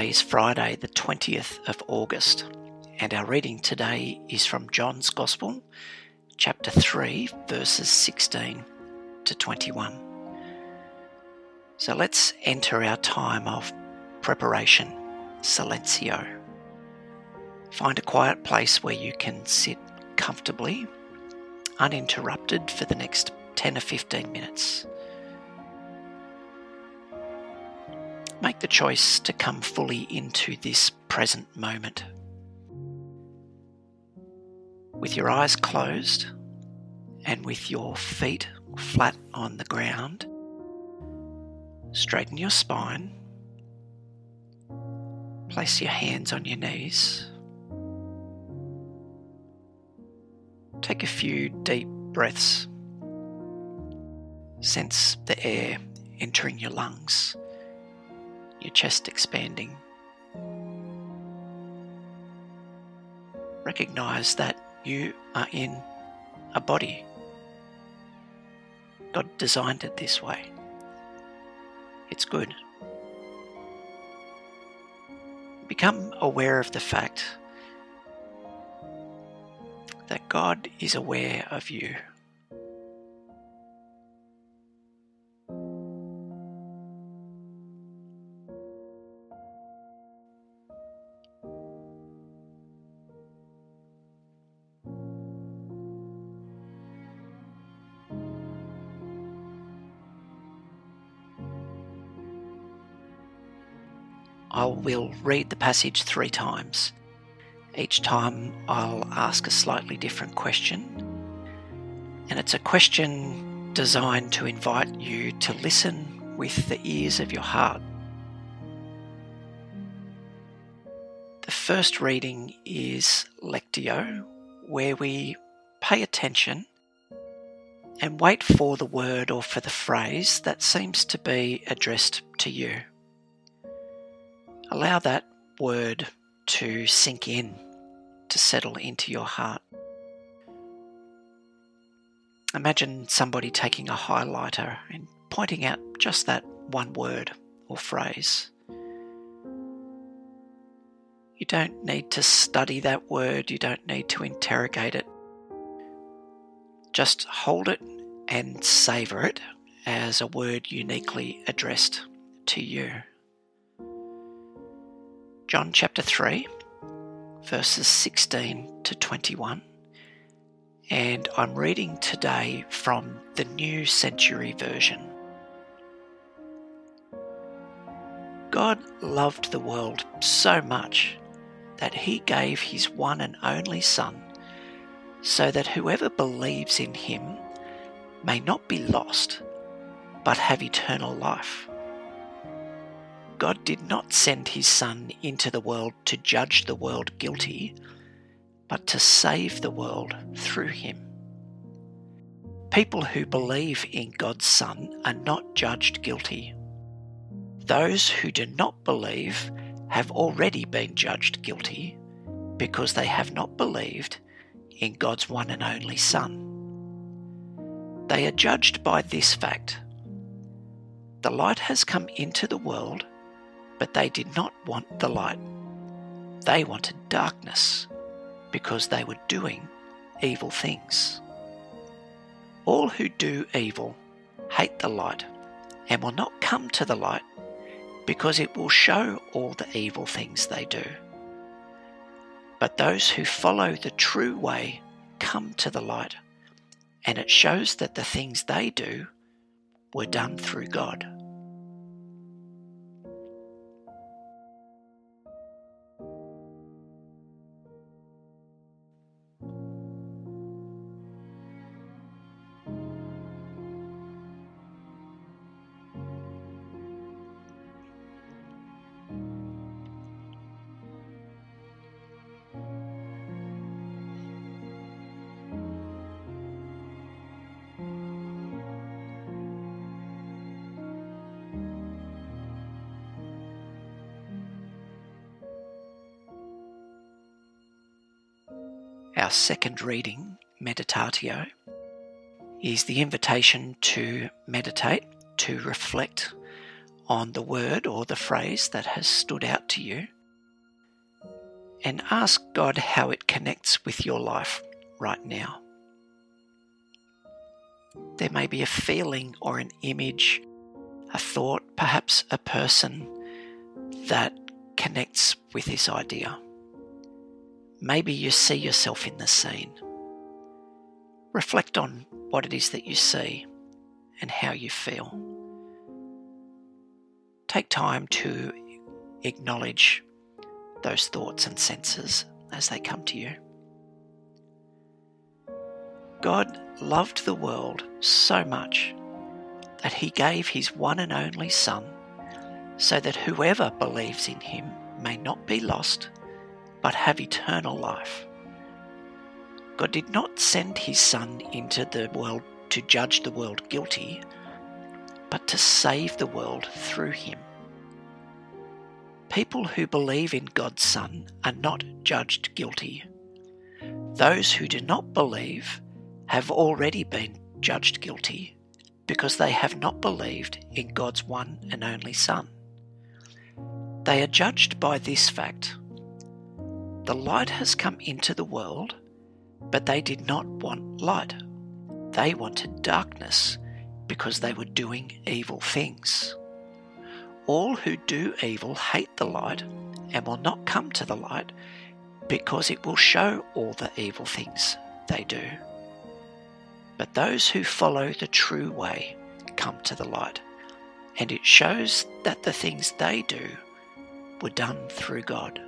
Today is Friday, the 20th of August, and our reading today is from John's Gospel, chapter 3, verses 16 to 21. So let's enter our time of preparation, silencio. Find a quiet place where you can sit comfortably, uninterrupted for the next 10 or 15 minutes. Make the choice to come fully into this present moment. With your eyes closed and with your feet flat on the ground, straighten your spine. Place your hands on your knees. Take a few deep breaths. Sense the air entering your lungs your chest expanding. Recognize that you are in a body. God designed it this way. It's good. Become aware of the fact that God is aware of you. I will read the passage three times. Each time I'll ask a slightly different question. And it's a question designed to invite you to listen with the ears of your heart. The first reading is Lectio, where we pay attention and wait for the word or for the phrase that seems to be addressed to you. Allow that word to sink in, to settle into your heart. Imagine somebody taking a highlighter and pointing out just that one word or phrase. You don't need to study that word, you don't need to interrogate it. Just hold it and savour it as a word uniquely addressed to you. John chapter 3, verses 16 to 21. And I'm reading today from the New Century Version. God loved the world so much that he gave his one and only Son, so that whoever believes in him may not be lost, but have eternal life. God did not send his Son into the world to judge the world guilty, but to save the world through him. People who believe in God's Son are not judged guilty. Those who do not believe have already been judged guilty because they have not believed in God's one and only Son. They are judged by this fact the light has come into the world but they did not want the light. They wanted darkness because they were doing evil things. All who do evil hate the light and will not come to the light because it will show all the evil things they do. But those who follow the true way come to the light, and it shows that the things they do were done through God. Our second reading, Meditatio, is the invitation to meditate, to reflect on the word or the phrase that has stood out to you and ask God how it connects with your life right now. There may be a feeling or an image, a thought, perhaps a person that connects with this idea. Maybe you see yourself in the scene. Reflect on what it is that you see and how you feel. Take time to acknowledge those thoughts and senses as they come to you. God loved the world so much that he gave his one and only Son so that whoever believes in him may not be lost but have eternal life. God did not send his Son into the world to judge the world guilty, but to save the world through him. People who believe in God's Son are not judged guilty. Those who do not believe have already been judged guilty because they have not believed in God's one and only Son. They are judged by this fact the light has come into the world, but they did not want light. They wanted darkness because they were doing evil things. All who do evil hate the light and will not come to the light because it will show all the evil things they do. But those who follow the true way come to the light, and it shows that the things they do were done through God.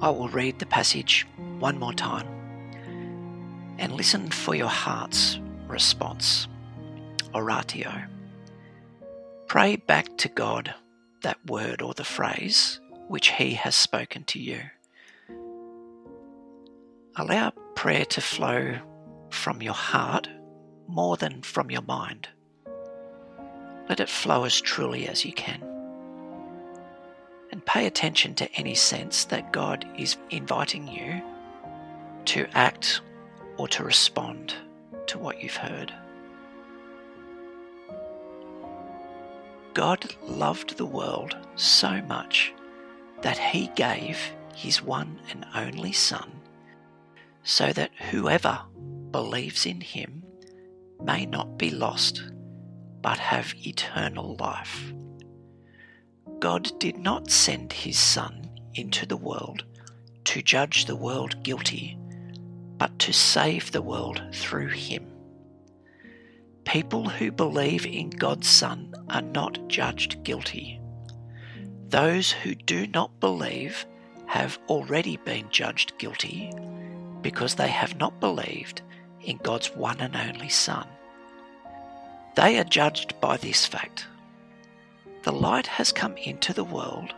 I will read the passage one more time and listen for your heart's response. Oratio. Pray back to God that word or the phrase which He has spoken to you. Allow prayer to flow from your heart more than from your mind. Let it flow as truly as you can and pay attention to any sense that God is inviting you to act or to respond to what you've heard. God loved the world so much that he gave his one and only Son so that whoever believes in him may not be lost but have eternal life. God did not send his Son into the world to judge the world guilty, but to save the world through him. People who believe in God's Son are not judged guilty. Those who do not believe have already been judged guilty because they have not believed in God's one and only Son. They are judged by this fact the light has come into the world,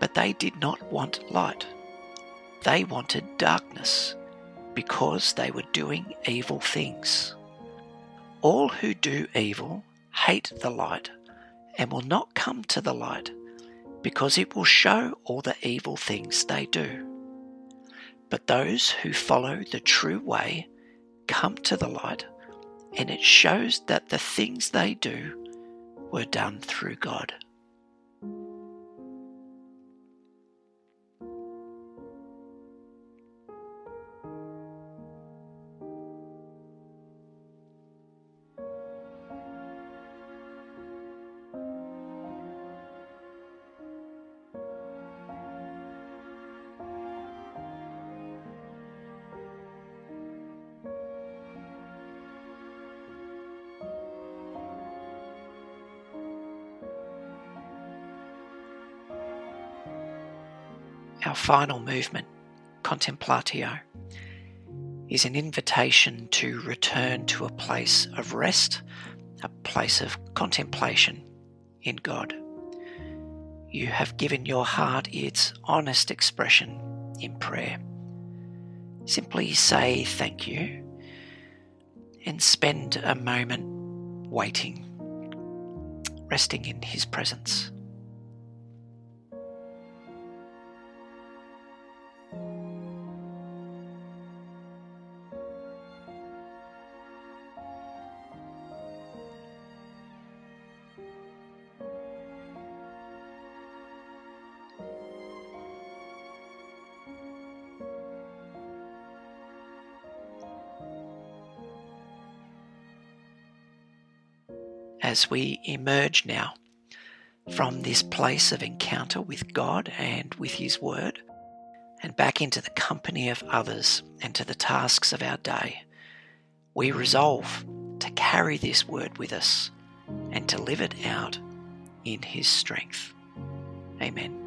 but they did not want light. They wanted darkness because they were doing evil things. All who do evil hate the light and will not come to the light because it will show all the evil things they do. But those who follow the true way come to the light, and it shows that the things they do were done through God. Our final movement, contemplatio, is an invitation to return to a place of rest, a place of contemplation in God. You have given your heart its honest expression in prayer. Simply say thank you and spend a moment waiting, resting in His presence. As we emerge now from this place of encounter with God and with His Word and back into the company of others and to the tasks of our day, we resolve to carry this Word with us and to live it out in His strength. Amen.